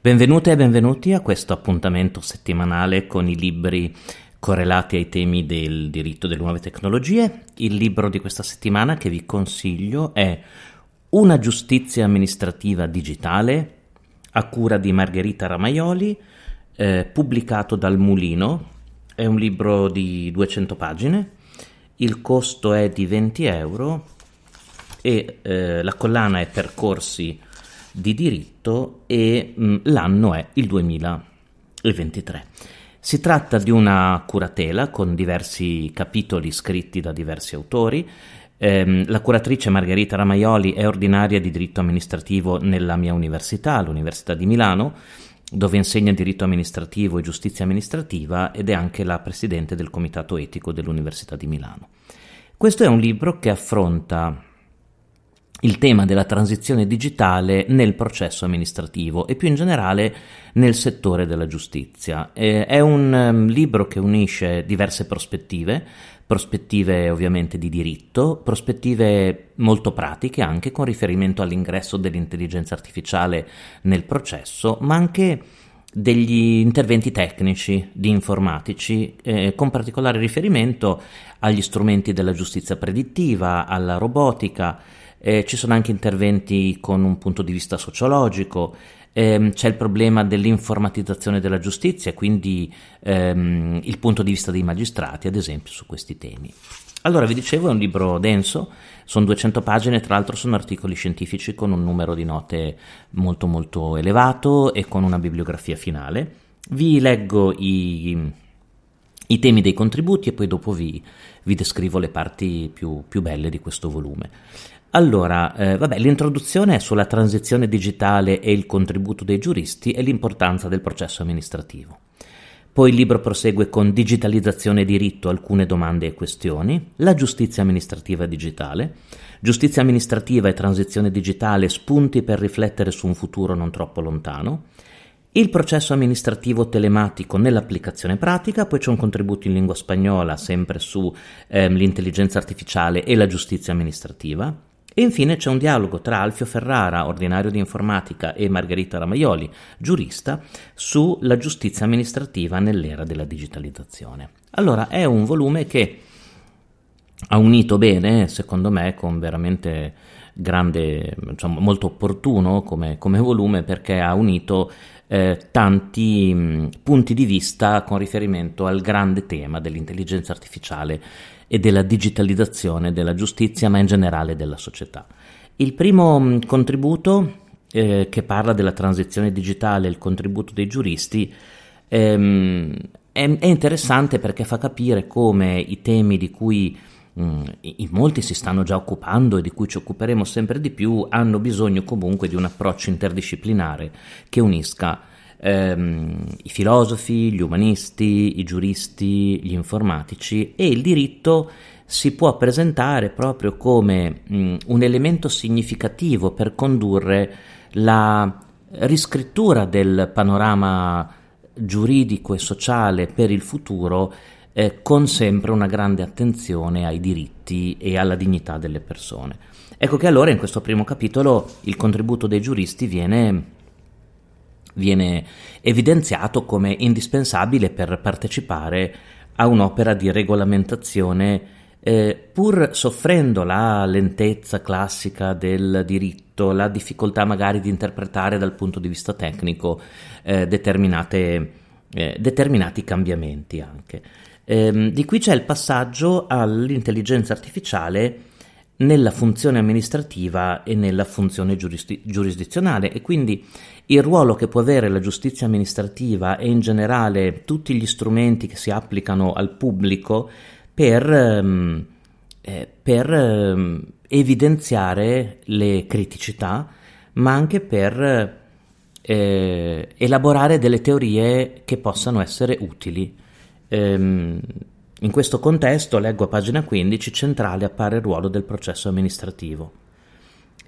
Benvenute e benvenuti a questo appuntamento settimanale con i libri correlati ai temi del diritto delle nuove tecnologie. Il libro di questa settimana che vi consiglio è Una giustizia amministrativa digitale a cura di Margherita Ramaioli, eh, pubblicato dal Mulino. È un libro di 200 pagine, il costo è di 20 euro e eh, la collana è Percorsi di diritto e mh, mm, l'anno è il 2023. Si tratta di una curatela con diversi capitoli scritti da diversi autori. Eh, la curatrice Margherita Ramaioli è ordinaria di diritto amministrativo nella mia università, l'Università di Milano, dove insegna diritto amministrativo e giustizia amministrativa ed è anche la presidente del comitato etico dell'Università di Milano. Questo è un libro che affronta il tema della transizione digitale nel processo amministrativo e più in generale nel settore della giustizia. Eh, è un um, libro che unisce diverse prospettive, prospettive ovviamente di diritto, prospettive molto pratiche anche con riferimento all'ingresso dell'intelligenza artificiale nel processo, ma anche degli interventi tecnici di informatici eh, con particolare riferimento agli strumenti della giustizia predittiva, alla robotica, eh, ci sono anche interventi con un punto di vista sociologico, ehm, c'è il problema dell'informatizzazione della giustizia, quindi ehm, il punto di vista dei magistrati, ad esempio, su questi temi. Allora, vi dicevo, è un libro denso, sono 200 pagine, tra l'altro sono articoli scientifici con un numero di note molto molto elevato e con una bibliografia finale. Vi leggo i, i temi dei contributi e poi dopo vi, vi descrivo le parti più, più belle di questo volume. Allora, eh, vabbè, l'introduzione è sulla transizione digitale e il contributo dei giuristi e l'importanza del processo amministrativo. Poi il libro prosegue con digitalizzazione e diritto, alcune domande e questioni, la giustizia amministrativa digitale, giustizia amministrativa e transizione digitale, spunti per riflettere su un futuro non troppo lontano, il processo amministrativo telematico nell'applicazione pratica, poi c'è un contributo in lingua spagnola sempre su ehm, l'intelligenza artificiale e la giustizia amministrativa, e infine c'è un dialogo tra Alfio Ferrara, ordinario di informatica, e Margherita Ramaioli, giurista, sulla giustizia amministrativa nell'era della digitalizzazione. Allora, è un volume che ha unito bene, secondo me, con veramente grande, insomma, molto opportuno come, come volume perché ha unito eh, tanti mh, punti di vista con riferimento al grande tema dell'intelligenza artificiale e della digitalizzazione della giustizia, ma in generale della società. Il primo mh, contributo eh, che parla della transizione digitale, il contributo dei giuristi, ehm, è, è interessante perché fa capire come i temi di cui in molti si stanno già occupando e di cui ci occuperemo sempre di più, hanno bisogno comunque di un approccio interdisciplinare che unisca ehm, i filosofi, gli umanisti, i giuristi, gli informatici e il diritto si può presentare proprio come mh, un elemento significativo per condurre la riscrittura del panorama giuridico e sociale per il futuro eh, con sempre una grande attenzione ai diritti e alla dignità delle persone. Ecco che allora in questo primo capitolo il contributo dei giuristi viene viene evidenziato come indispensabile per partecipare a un'opera di regolamentazione eh, pur soffrendo la lentezza classica del diritto, la difficoltà magari di interpretare dal punto di vista tecnico eh, eh, determinati cambiamenti anche. Ehm, di qui c'è il passaggio all'intelligenza artificiale nella funzione amministrativa e nella funzione giurisdi- giurisdizionale e quindi il ruolo che può avere la giustizia amministrativa e in generale tutti gli strumenti che si applicano al pubblico per, ehm, eh, per ehm, evidenziare le criticità ma anche per eh, elaborare delle teorie che possano essere utili. Ehm, in questo contesto, leggo a pagina 15, centrale appare il ruolo del processo amministrativo.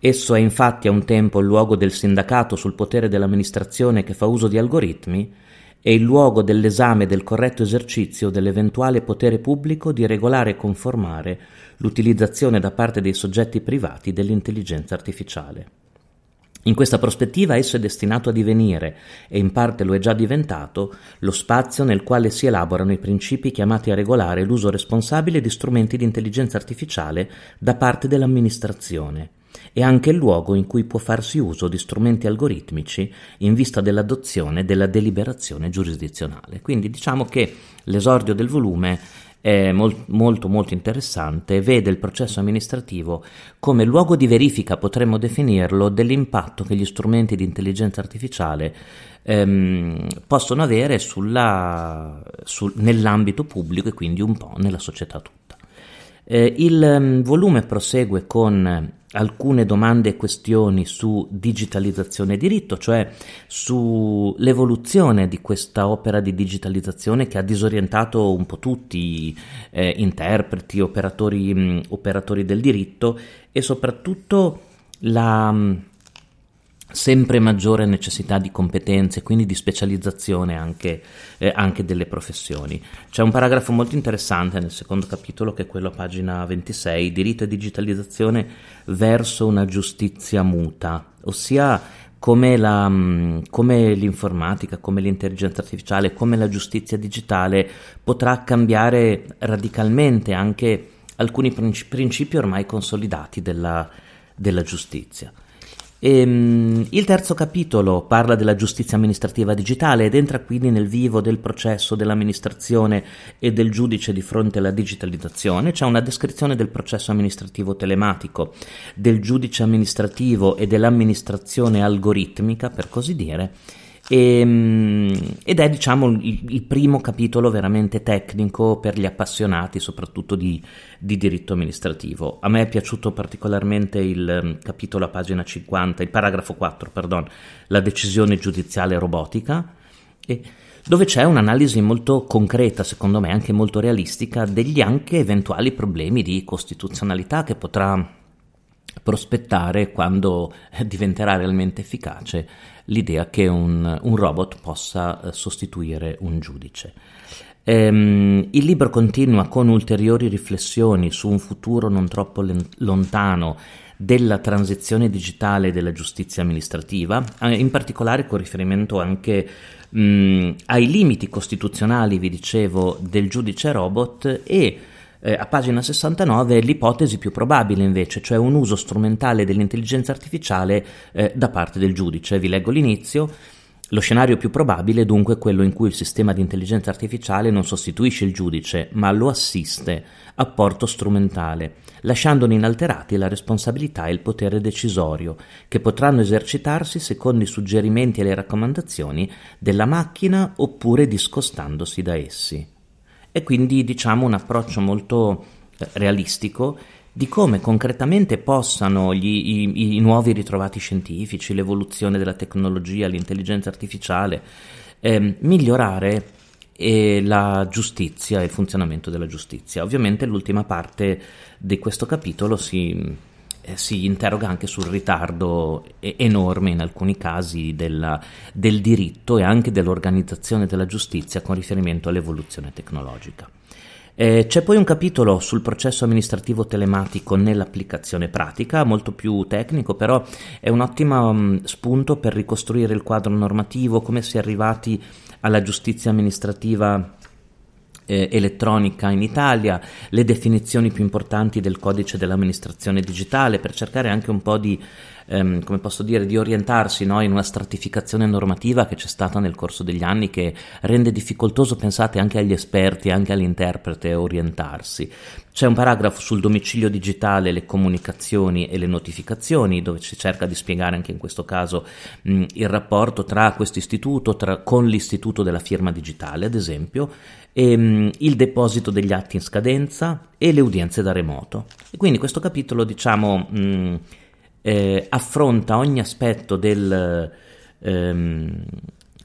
Esso è infatti a un tempo il luogo del sindacato sul potere dell'amministrazione che fa uso di algoritmi e il luogo dell'esame del corretto esercizio dell'eventuale potere pubblico di regolare e conformare l'utilizzazione da parte dei soggetti privati dell'intelligenza artificiale. In questa prospettiva esso è destinato a divenire, e in parte lo è già diventato, lo spazio nel quale si elaborano i principi chiamati a regolare l'uso responsabile di strumenti di intelligenza artificiale da parte dell'amministrazione e anche il luogo in cui può farsi uso di strumenti algoritmici in vista dell'adozione della deliberazione giurisdizionale. Quindi diciamo che l'esordio del volume è molto molto interessante, vede il processo amministrativo come luogo di verifica, potremmo definirlo, dell'impatto che gli strumenti di intelligenza artificiale ehm, possono avere sulla, sul, nell'ambito pubblico e quindi un po' nella società tutta. Eh, il um, volume prosegue con alcune domande e questioni su digitalizzazione e diritto, cioè sull'evoluzione di questa opera di digitalizzazione che ha disorientato un po' tutti, eh, interpreti, operatori, mh, operatori, del diritto e soprattutto la mh, sempre maggiore necessità di competenze, quindi di specializzazione anche, eh, anche, delle professioni. C'è un paragrafo molto interessante nel secondo capitolo, che è quello a pagina 26, diritto e digitalizzazione verso una giustizia muta, ossia come, la, mm, come l'informatica, come l'intelligenza artificiale, come la giustizia digitale potrà cambiare radicalmente anche alcuni principi ormai consolidati della, della giustizia. E, um, il terzo capitolo parla della giustizia amministrativa digitale ed entra quindi nel vivo del processo dell'amministrazione e del giudice di fronte alla digitalizzazione. C'è una descrizione del processo amministrativo telematico, del giudice amministrativo e dell'amministrazione algoritmica, per così dire, e, ehm, ed è diciamo il, il, primo capitolo veramente tecnico per gli appassionati soprattutto di, di, diritto amministrativo. A me è piaciuto particolarmente il ehm, capitolo a pagina 50, il paragrafo 4, perdon, la decisione giudiziale robotica, e, dove c'è un'analisi molto concreta, secondo me anche molto realistica, degli anche eventuali problemi di costituzionalità che potrà prospettare quando diventerà realmente efficace l'idea che un, un robot possa eh, sostituire un giudice. Ehm, il libro continua con ulteriori riflessioni su un futuro non troppo lontano della transizione digitale della giustizia amministrativa, eh, in particolare con riferimento anche mh, ai limiti costituzionali, vi dicevo, del giudice robot e eh, a pagina 69 l'ipotesi più probabile invece, cioè un uso strumentale dell'intelligenza artificiale eh, da parte del giudice. Vi leggo l'inizio. Lo scenario più probabile è dunque quello in cui il sistema di intelligenza artificiale non sostituisce il giudice, ma lo assiste, apporto strumentale, lasciandone inalterati la responsabilità e il potere decisorio, che potranno esercitarsi secondo i suggerimenti e le raccomandazioni della macchina oppure discostandosi da essi e quindi diciamo un approccio molto eh, realistico di come concretamente possano gli, i, i, nuovi ritrovati scientifici, l'evoluzione della tecnologia, l'intelligenza artificiale eh, migliorare eh, la giustizia e il funzionamento della giustizia. Ovviamente l'ultima parte di questo capitolo si si interroga anche sul ritardo enorme in alcuni casi della, del diritto e anche dell'organizzazione della giustizia con riferimento all'evoluzione tecnologica. Eh, c'è poi un capitolo sul processo amministrativo telematico nell'applicazione pratica, molto più tecnico, però è un ottimo um, spunto per ricostruire il quadro normativo, come si è arrivati alla giustizia amministrativa eh, elettronica in Italia, le definizioni più importanti del codice dell'amministrazione digitale, per cercare anche un po' di, ehm, come posso dire, di orientarsi no, in una stratificazione normativa che c'è stata nel corso degli anni che rende difficoltoso, pensate, anche agli esperti, anche all'interprete orientarsi. C'è un paragrafo sul domicilio digitale, le comunicazioni e le notificazioni, dove si cerca di spiegare anche in questo caso mh, il rapporto tra questo istituto, con l'istituto della firma digitale, ad esempio, e, mh, il deposito degli atti in scadenza e le udienze da remoto. E quindi questo capitolo, diciamo, mh, eh, affronta ogni aspetto del, ehm,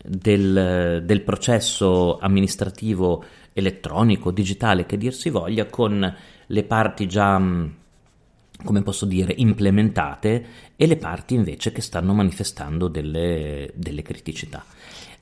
del, del processo amministrativo elettronico, digitale, che dir si voglia, con le parti già, mm, come posso dire, implementate e le parti invece che stanno manifestando delle, delle criticità.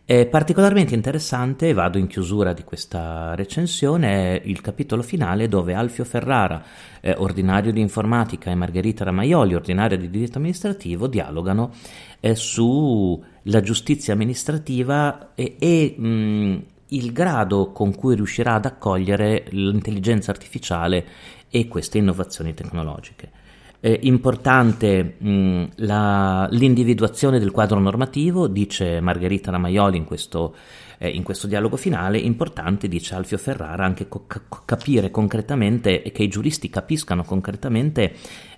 È particolarmente interessante, vado in chiusura di questa recensione, è il capitolo finale dove Alfio Ferrara, eh, ordinario di informatica, e Margherita Ramaioli, ordinaria di diritto amministrativo, dialogano eh, sulla giustizia amministrativa e, e mh, il grado con cui riuscirà ad accogliere l'intelligenza artificiale e queste innovazioni tecnologiche. È importante mh, la, l'individuazione del quadro normativo, dice Margherita Ramaioli in questo, eh, in questo dialogo finale, importante, dice Alfio Ferrara, anche co- capire concretamente e che i giuristi capiscano concretamente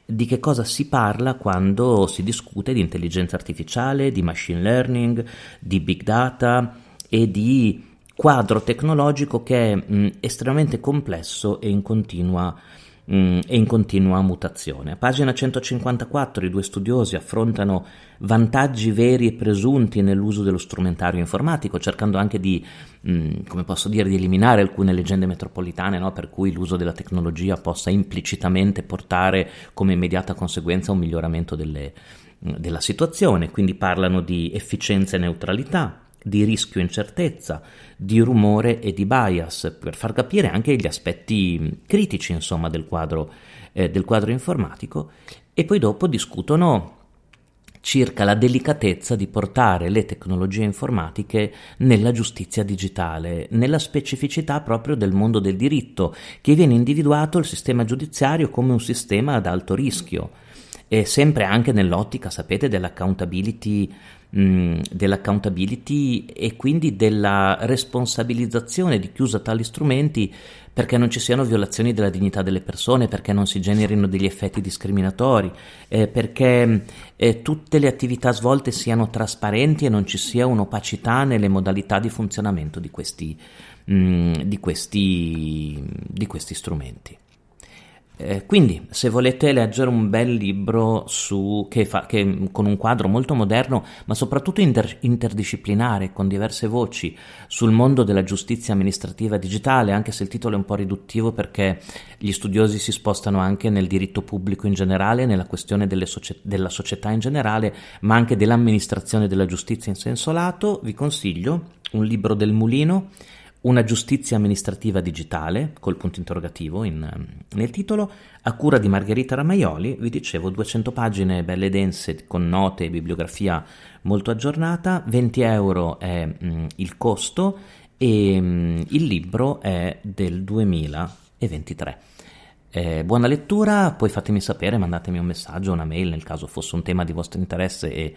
di che cosa si parla quando si discute di intelligenza artificiale, di machine learning, di big data e di quadro tecnologico che è mh, estremamente complesso e in continua mm, e in continua mutazione. A pagina 154 i due studiosi affrontano vantaggi veri e presunti nell'uso dello strumentario informatico, cercando anche di, mm, come posso dire, di eliminare alcune leggende metropolitane, no? per cui l'uso della tecnologia possa implicitamente portare come immediata conseguenza un miglioramento delle, mm, della situazione. Quindi parlano di efficienza e neutralità, di rischio e incertezza, di rumore e di bias, per far capire anche gli aspetti critici insomma, del, quadro, eh, del quadro informatico. E poi dopo discutono circa la delicatezza di portare le tecnologie informatiche nella giustizia digitale, nella specificità proprio del mondo del diritto, che viene individuato il sistema giudiziario come un sistema ad alto rischio e sempre anche nell'ottica, sapete, dell'accountability mh, dell'accountability e quindi della responsabilizzazione di chi usa tali strumenti perché non ci siano violazioni della dignità delle persone, perché non si generino degli effetti discriminatori, eh, perché eh, tutte le attività svolte siano trasparenti e non ci sia un'opacità nelle modalità di funzionamento di questi, mh, di questi, di questi strumenti. Eh, quindi, se volete leggere un bel libro su, che fa, che, con un quadro molto moderno, ma soprattutto inter, interdisciplinare, con diverse voci, sul mondo della giustizia amministrativa digitale, anche se il titolo è un po' riduttivo perché gli studiosi si spostano anche nel diritto pubblico in generale, nella questione socie, della società in generale, ma anche dell'amministrazione della giustizia in senso lato, vi consiglio un libro del Mulino una giustizia amministrativa digitale, col punto interrogativo in, nel titolo, a cura di Margherita Ramaioli, vi dicevo 200 pagine belle dense con note e bibliografia molto aggiornata, 20 euro è mh, il costo e mh, il libro è del 2023. Eh, buona lettura, poi fatemi sapere, mandatemi un messaggio, una mail nel caso fosse un tema di vostro interesse e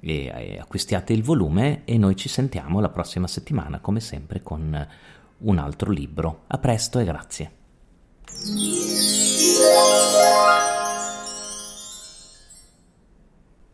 e acquistiate il volume e noi ci sentiamo la prossima settimana come sempre con un altro libro. A presto e grazie.